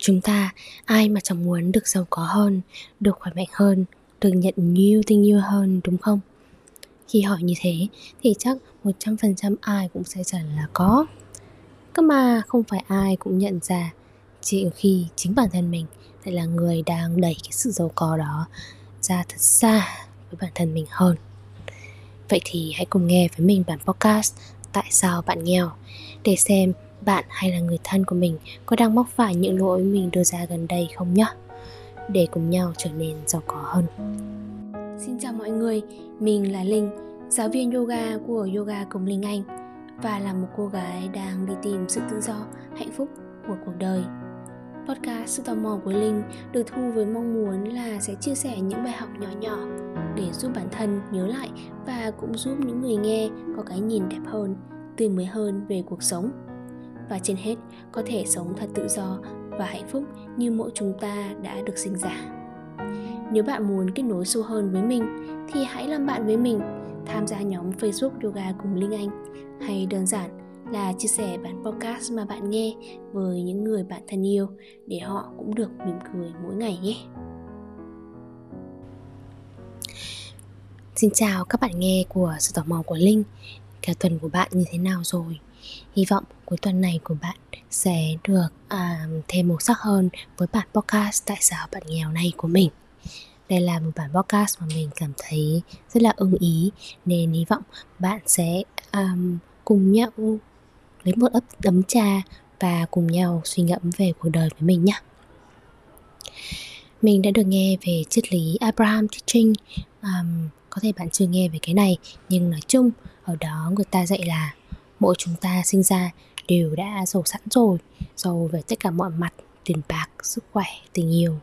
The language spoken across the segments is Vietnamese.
Chúng ta, ai mà chẳng muốn được giàu có hơn, được khỏe mạnh hơn, được nhận nhiều tình yêu hơn đúng không? Khi hỏi như thế thì chắc 100% ai cũng sẽ trả lời là có Cơ mà không phải ai cũng nhận ra Chỉ khi chính bản thân mình lại là người đang đẩy cái sự giàu có đó ra thật xa với bản thân mình hơn Vậy thì hãy cùng nghe với mình bản podcast Tại sao bạn nghèo Để xem bạn hay là người thân của mình có đang mắc phải những lỗi mình đưa ra gần đây không nhé Để cùng nhau trở nên giàu có hơn Xin chào mọi người, mình là Linh, giáo viên yoga của Yoga Cùng Linh Anh và là một cô gái đang đi tìm sự tự do, hạnh phúc của cuộc đời. Podcast Sự tò mò của Linh được thu với mong muốn là sẽ chia sẻ những bài học nhỏ nhỏ để giúp bản thân nhớ lại và cũng giúp những người nghe có cái nhìn đẹp hơn, tươi mới hơn về cuộc sống. Và trên hết, có thể sống thật tự do và hạnh phúc như mỗi chúng ta đã được sinh ra. Nếu bạn muốn kết nối sâu hơn với mình thì hãy làm bạn với mình, tham gia nhóm Facebook Yoga cùng Linh Anh hay đơn giản là chia sẻ bản podcast mà bạn nghe với những người bạn thân yêu để họ cũng được mỉm cười mỗi ngày nhé. Xin chào các bạn nghe của sự tò mò của Linh Cả tuần của bạn như thế nào rồi? Hy vọng cuối tuần này của bạn sẽ được à, thêm màu sắc hơn với bản podcast Tại sao bạn nghèo này của mình. Đây là một bản podcast mà mình cảm thấy rất là ưng ý nên hy vọng bạn sẽ um, cùng nhau lấy một ấp ấm trà và cùng nhau suy ngẫm về cuộc đời với mình nhé mình đã được nghe về triết lý Abraham Teaching. Um, có thể bạn chưa nghe về cái này nhưng nói chung ở đó người ta dạy là mỗi chúng ta sinh ra đều đã giàu sẵn rồi giàu về tất cả mọi mặt tiền bạc sức khỏe tình yêu.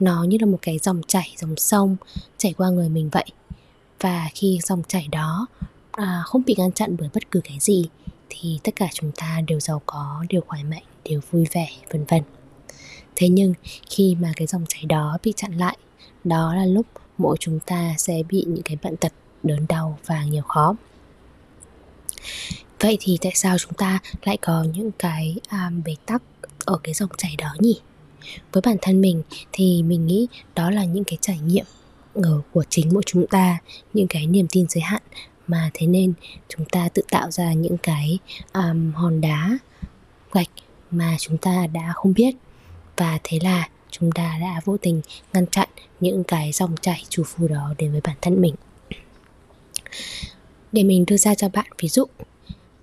Nó như là một cái dòng chảy dòng sông chảy qua người mình vậy. Và khi dòng chảy đó à, không bị ngăn chặn bởi bất cứ cái gì thì tất cả chúng ta đều giàu có đều khỏe mạnh đều vui vẻ vân vân. Thế nhưng khi mà cái dòng chảy đó bị chặn lại đó là lúc mỗi chúng ta sẽ bị những cái bệnh tật đớn đau và nhiều khó vậy thì tại sao chúng ta lại có những cái um, bế tắc ở cái dòng chảy đó nhỉ? Với bản thân mình thì mình nghĩ đó là những cái trải nghiệm ở của chính mỗi chúng ta những cái niềm tin giới hạn. Mà thế nên chúng ta tự tạo ra những cái um, hòn đá gạch mà chúng ta đã không biết. Và thế là chúng ta đã vô tình ngăn chặn những cái dòng chảy chủ phù đó đến với bản thân mình. Để mình đưa ra cho bạn ví dụ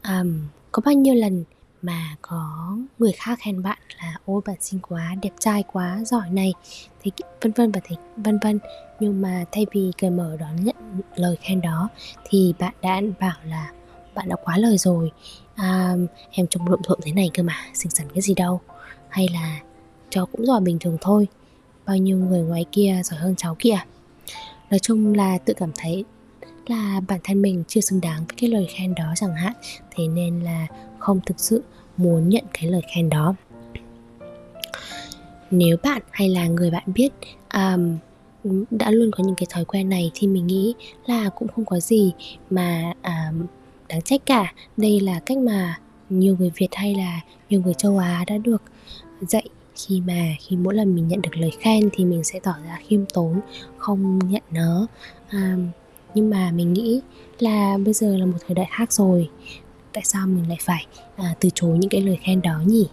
um, có bao nhiêu lần mà có người khác khen bạn là ôi bạn xinh quá đẹp trai quá giỏi này thì vân vân và thì vân vân. Nhưng mà thay vì cởi mở đón nhận lời khen đó thì bạn đã bảo là bạn đã quá lời rồi. À, em trông lộn thuộm thế này cơ mà xinh xắn cái gì đâu. Hay là cháu cũng giỏi bình thường thôi. Bao nhiêu người ngoài kia giỏi hơn cháu kìa. Nói chung là tự cảm thấy là bản thân mình chưa xứng đáng với cái lời khen đó chẳng hạn. Thế nên là không thực sự muốn nhận cái lời khen đó. Nếu bạn hay là người bạn biết um, đã luôn có những cái thói quen này thì mình nghĩ là cũng không có gì mà um, đáng trách cả. Đây là cách mà nhiều người việt hay là nhiều người châu á đã được dạy. Khi mà khi mỗi lần mình nhận được lời khen thì mình sẽ tỏ ra khiêm tốn không nhận nó. Um, nhưng mà mình nghĩ là bây giờ là một thời đại khác rồi. Tại sao mình lại phải à, từ chối những cái lời khen đó nhỉ?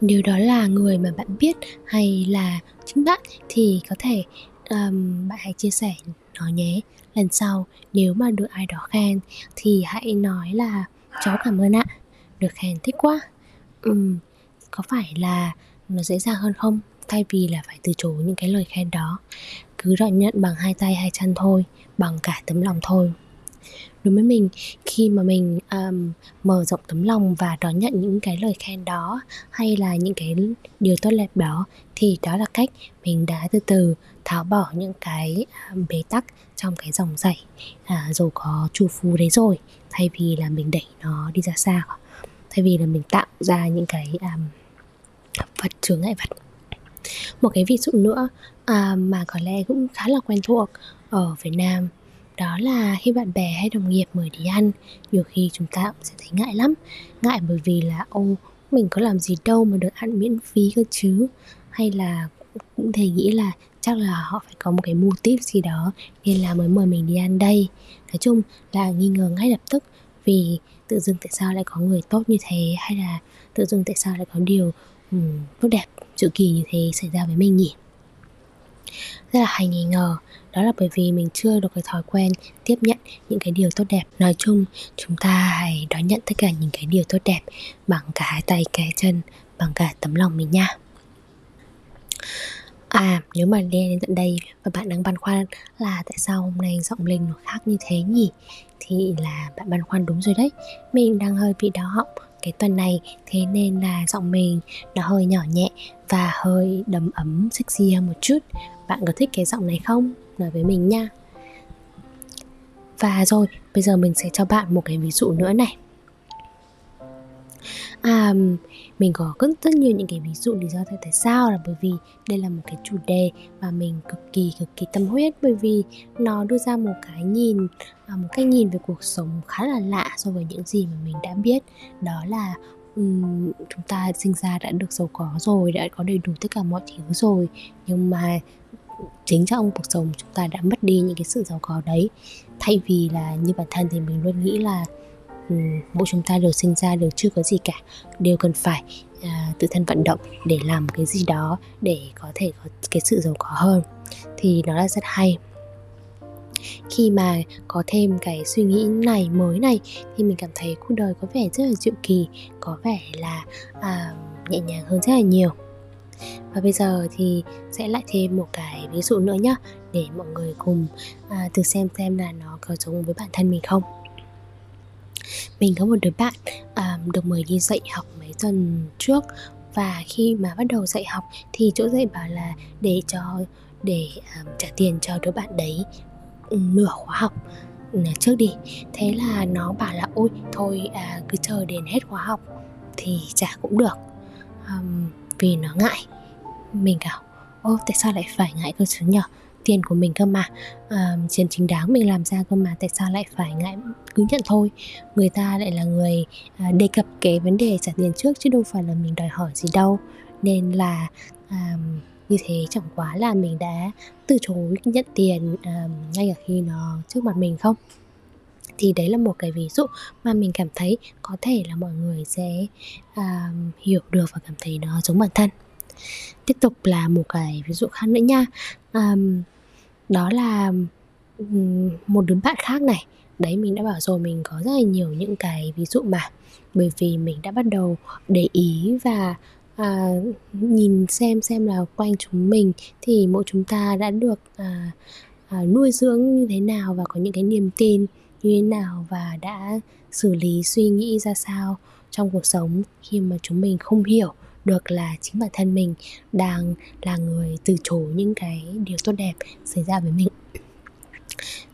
Nếu đó là người mà bạn biết hay là chính bạn thì có thể um, bạn hãy chia sẻ nó nhé. Lần sau nếu mà được ai đó khen thì hãy nói là cháu cảm ơn ạ được khen thích quá. Um, có phải là nó dễ dàng hơn không? Thay vì là phải từ chối những cái lời khen đó thứ đón nhận bằng hai tay hai chân thôi bằng cả tấm lòng thôi. Đối với mình khi mà mình um, mở rộng tấm lòng và đón nhận những cái lời khen đó hay là những cái điều tốt đẹp đó thì đó là cách mình đã từ từ tháo bỏ những cái um, bế tắc trong cái dòng chảy à, dù có chu phú đấy rồi thay vì là mình đẩy nó đi ra xa. Thay vì là mình tạo ra những cái um, vật chướng ngại vật một cái ví dụ nữa à, mà có lẽ cũng khá là quen thuộc ở Việt Nam đó là khi bạn bè hay đồng nghiệp mời đi ăn nhiều khi chúng ta cũng sẽ thấy ngại lắm. Ngại bởi vì là ô mình có làm gì đâu mà được ăn miễn phí cơ chứ. Hay là cũng thể nghĩ là chắc là họ phải có một cái mưu típ gì đó nên là mới mời mình đi ăn đây. Nói chung là nghi ngờ ngay lập tức vì tự dưng tại sao lại có người tốt như thế hay là tự dưng tại sao lại có điều um, tốt đẹp dự kỳ như thế xảy ra với mình nhỉ? Rất là hay nghi ngờ đó là bởi vì mình chưa được cái thói quen tiếp nhận những cái điều tốt đẹp. Nói chung chúng ta hãy đón nhận tất cả những cái điều tốt đẹp bằng cả hai tay cái chân bằng cả tấm lòng mình nha. À, nếu mà nghe đến tận đây và bạn đang băn khoăn là tại sao hôm nay giọng mình nó khác như thế nhỉ? Thì là bạn băn khoăn đúng rồi đấy Mình đang hơi bị đau họng cái tuần này Thế nên là giọng mình nó hơi nhỏ nhẹ và hơi đầm ấm sexy hơn một chút. Bạn có thích cái giọng này không? Nói với mình nha. Và rồi, bây giờ mình sẽ cho bạn một cái ví dụ nữa này à, mình có rất, rất nhiều những cái ví dụ lý do tại sao là bởi vì đây là một cái chủ đề mà mình cực kỳ cực kỳ tâm huyết. Bởi vì nó đưa ra một cái nhìn à, một cách nhìn về cuộc sống khá là lạ so với những gì mà mình đã biết. Đó là um, chúng ta sinh ra đã được giàu có rồi đã có đầy đủ tất cả mọi thứ rồi nhưng mà chính trong cuộc sống chúng ta đã mất đi những cái sự giàu có đấy. Thay vì là như bản thân thì mình luôn nghĩ là mỗi chúng ta đều sinh ra đều chưa có gì cả. Đều cần phải à, tự thân vận động để làm cái gì đó để có thể có cái sự giàu có hơn. Thì nó là rất hay. Khi mà có thêm cái suy nghĩ này mới này thì mình cảm thấy cuộc đời có vẻ rất là dịu kỳ có vẻ là à, nhẹ nhàng hơn rất là nhiều. Và bây giờ thì sẽ lại thêm một cái ví dụ nữa nhá để mọi người cùng à, thử xem xem là nó có giống với bản thân mình không mình có một đứa bạn um, được mời đi dạy học mấy tuần trước. Và khi mà bắt đầu dạy học thì chỗ dạy bảo là để cho để um, trả tiền cho đứa bạn đấy nửa khóa học trước đi. Thế là nó bảo là ôi thôi à, cứ chờ đến hết khóa học thì trả cũng được. Um, vì nó ngại. Mình bảo ô tại sao lại phải ngại cơ chứ nhở? Tiền của mình cơ mà. Ờ, à, tiền chính đáng mình làm ra cơ mà tại sao lại phải ngại cứ nhận thôi? Người ta lại là người à, đề cập cái vấn đề trả tiền trước chứ đâu phải là mình đòi hỏi gì đâu. Nên là à, như thế chẳng quá là mình đã từ chối nhận tiền à, ngay cả khi nó trước mặt mình không? Thì đấy là một cái ví dụ mà mình cảm thấy có thể là mọi người sẽ à, hiểu được và cảm thấy nó giống bản thân. Tiếp tục là một cái ví dụ khác nữa nha. Um, đó là một đứa bạn khác này. Đấy mình đã bảo rồi mình có rất là nhiều những cái ví dụ mà. Bởi vì mình đã bắt đầu để ý và à, nhìn xem xem là quanh chúng mình thì mỗi chúng ta đã được à, à, nuôi dưỡng như thế nào và có những cái niềm tin như thế nào và đã xử lý suy nghĩ ra sao trong cuộc sống khi mà chúng mình không hiểu được là chính bản thân mình đang là người từ chối những cái điều tốt đẹp xảy ra với mình.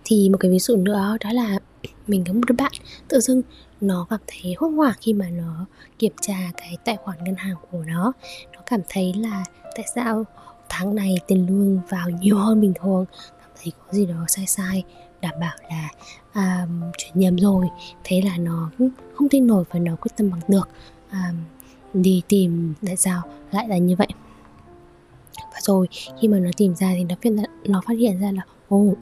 Thì một cái ví dụ nữa đó là mình có một đứa bạn tự dưng nó cảm thấy hốt hoảng khi mà nó kiểm tra cái tài khoản ngân hàng của nó. Nó cảm thấy là tại sao tháng này tiền lương vào nhiều hơn bình thường cảm thấy có gì đó sai sai đảm bảo là um, chuyển nhầm rồi. Thế là nó không tin nổi và nó quyết tâm bằng được. Um, đi tìm tại sao lại là như vậy? Và rồi khi mà nó tìm ra thì nó phát nó phát hiện ra là ồ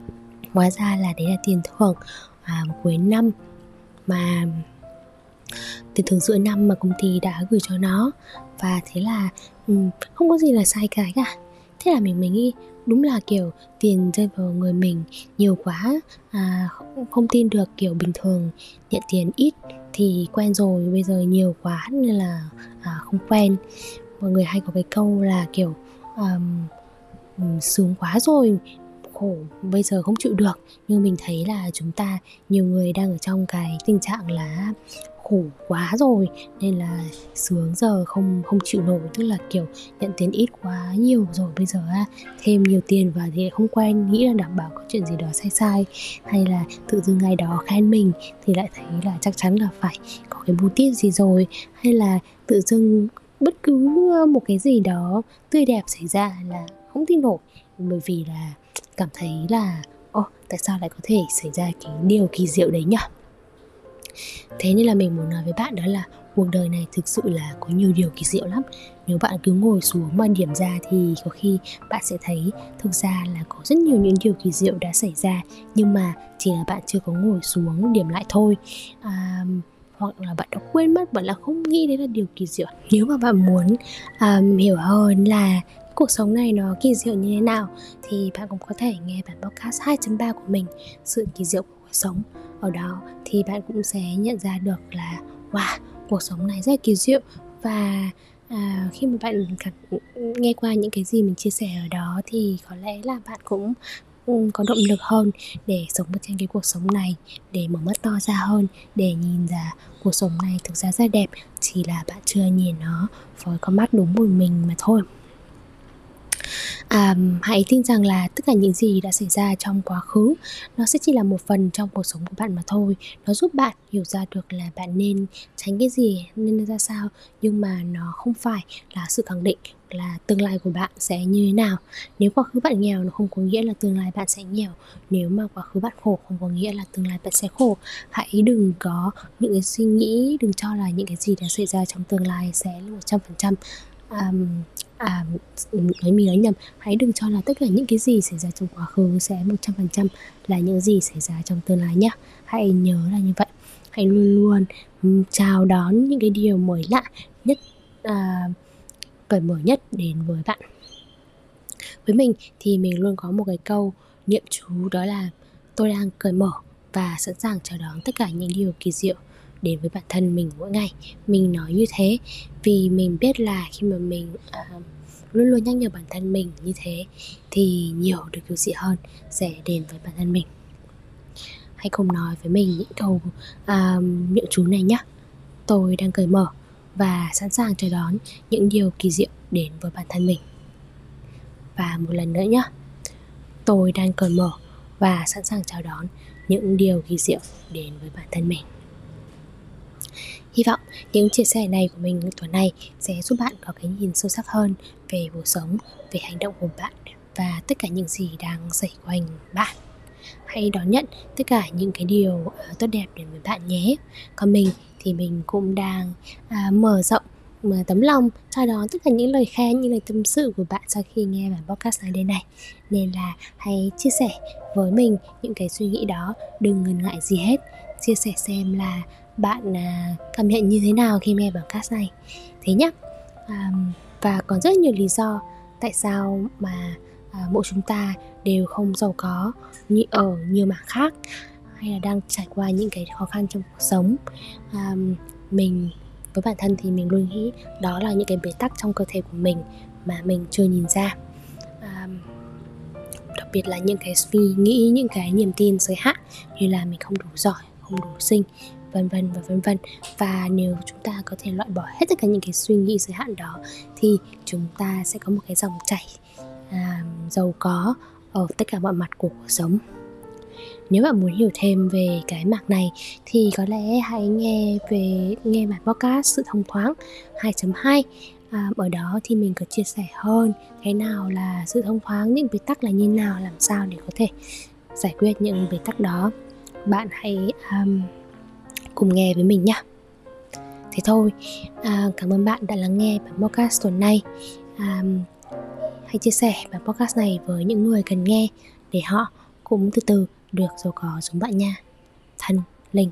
hóa ra là đấy là tiền thưởng à, cuối năm mà tiền thưởng giữa năm mà công ty đã gửi cho nó. Và thế là um, không có gì là sai cái cả thế là mình mình nghĩ đúng là kiểu tiền rơi vào người mình nhiều quá à, không, không tin được kiểu bình thường nhận tiền ít thì quen rồi bây giờ nhiều quá nên là à, không quen. Mọi người hay có cái câu là kiểu um, sướng quá rồi khổ bây giờ không chịu được. Nhưng mình thấy là chúng ta nhiều người đang ở trong cái tình trạng là khổ quá rồi, nên là sướng giờ không không chịu nổi, tức là kiểu nhận tiền ít quá nhiều rồi bây giờ thêm nhiều tiền và thì không quen, nghĩ là đảm bảo có chuyện gì đó sai sai, hay là tự dưng ngày đó khen mình thì lại thấy là chắc chắn là phải có cái bù tiết gì rồi, hay là tự dưng bất cứ một cái gì đó tươi đẹp xảy ra là không tin nổi. Bởi vì là cảm thấy là, ô, tại sao lại có thể xảy ra cái điều kỳ diệu đấy nhỉ thế nên là mình muốn nói với bạn đó là cuộc đời này thực sự là có nhiều điều kỳ diệu lắm. Nếu bạn cứ ngồi xuống mà điểm ra thì có khi bạn sẽ thấy thực ra là có rất nhiều những điều kỳ diệu đã xảy ra nhưng mà chỉ là bạn chưa có ngồi xuống điểm lại thôi. À, hoặc là bạn đã quên mất bạn là không nghĩ đấy là điều kỳ diệu. Nếu mà bạn muốn um, hiểu hơn là cuộc sống này nó kỳ diệu như thế nào thì bạn cũng có thể nghe bản podcast 2.3 của mình sự kỳ diệu của sống. Ở đó thì bạn cũng sẽ nhận ra được là wow cuộc sống này rất là kỳ diệu. Và à, khi mà bạn cảm, nghe qua những cái gì mình chia sẻ ở đó thì có lẽ là bạn cũng có động lực hơn để sống ở trên cái cuộc sống này để mở mắt to ra hơn để nhìn ra cuộc sống này thực ra rất đẹp. Chỉ là bạn chưa nhìn nó với con mắt đúng của mình mà thôi à, hãy tin rằng là tất cả những gì đã xảy ra trong quá khứ nó sẽ chỉ là một phần trong cuộc sống của bạn mà thôi. Nó giúp bạn hiểu ra được là bạn nên tránh cái gì nên ra sao. Nhưng mà nó không phải là sự khẳng định là tương lai của bạn sẽ như thế nào. Nếu quá khứ bạn nghèo nó không có nghĩa là tương lai bạn sẽ nghèo. Nếu mà quá khứ bạn khổ không có nghĩa là tương lai bạn sẽ khổ. Hãy đừng có những cái suy nghĩ đừng cho là những cái gì đã xảy ra trong tương lai sẽ là một trăm phần trăm à ừ, nói mình nói nhầm. Hãy đừng cho là tất cả những cái gì xảy ra trong quá khứ sẽ một trăm phần trăm là những gì xảy ra trong tương lai nhé hãy nhớ là như vậy. Hãy luôn luôn ừ, chào đón những cái điều mới lạ nhất à, cởi mở nhất đến với bạn. Với mình thì mình luôn có một cái câu niệm chú đó là tôi đang cởi mở và sẵn sàng chào đón tất cả những điều kỳ diệu đến với bản thân mình mỗi ngày. Mình nói như thế vì mình biết là khi mà mình uh, luôn luôn nhắc nhở bản thân mình như thế thì nhiều được điều gì hơn sẽ đến với bản thân mình. Hãy cùng nói với mình những câu à, uh, những chú này nhé tôi đang cởi mở và sẵn sàng chờ đón những điều kỳ diệu đến với bản thân mình. Và một lần nữa nhé tôi đang cởi mở và sẵn sàng chào đón những điều kỳ diệu đến với bản thân mình. Hy vọng những chia sẻ này của mình tuần này sẽ giúp bạn có cái nhìn sâu sắc hơn về cuộc sống, về hành động của bạn và tất cả những gì đang xảy quanh bạn. Hãy đón nhận tất cả những cái điều ờ, tốt đẹp đến với bạn nhé. Còn mình thì mình cũng đang à, mở rộng mà tấm lòng chào đón tất cả những lời khen những lời tâm sự của bạn sau khi nghe bản podcast này đây này nên là hãy chia sẻ với mình những cái suy nghĩ đó đừng ngần ngại gì hết chia sẻ xem là bạn à, cảm nhận như thế nào khi nghe bản cast này? Thế nhá à, và còn rất nhiều lý do tại sao mà à, mỗi chúng ta đều không giàu có như ở nhiều mảng khác hay là đang trải qua những cái khó khăn trong cuộc sống. À, mình với bản thân thì mình luôn nghĩ đó là những cái bế tắc trong cơ thể của mình mà mình chưa nhìn ra. À, đặc biệt là những cái suy nghĩ những cái niềm tin giới hạn như là mình không đủ giỏi không đủ xinh vân vân và vân vân. Và nếu chúng ta có thể loại bỏ hết tất cả những cái suy nghĩ giới hạn đó thì chúng ta sẽ có một cái dòng chảy à, giàu có ở tất cả mọi mặt của cuộc sống. Nếu bạn muốn hiểu thêm về cái mảng này thì có lẽ hãy nghe về nghe bản podcast sự thông thoáng 2.2 à, ở đó thì mình có chia sẻ hơn cái nào là sự thông thoáng những bế tắc là như nào làm sao để có thể giải quyết những bế tắc đó. Bạn hãy um, cùng nghe với mình nhé thế thôi à, cảm ơn bạn đã lắng nghe bản podcast tuần này. À, hãy chia sẻ bản podcast này với những người cần nghe để họ cũng từ từ được giàu có giống bạn nha. Thân linh.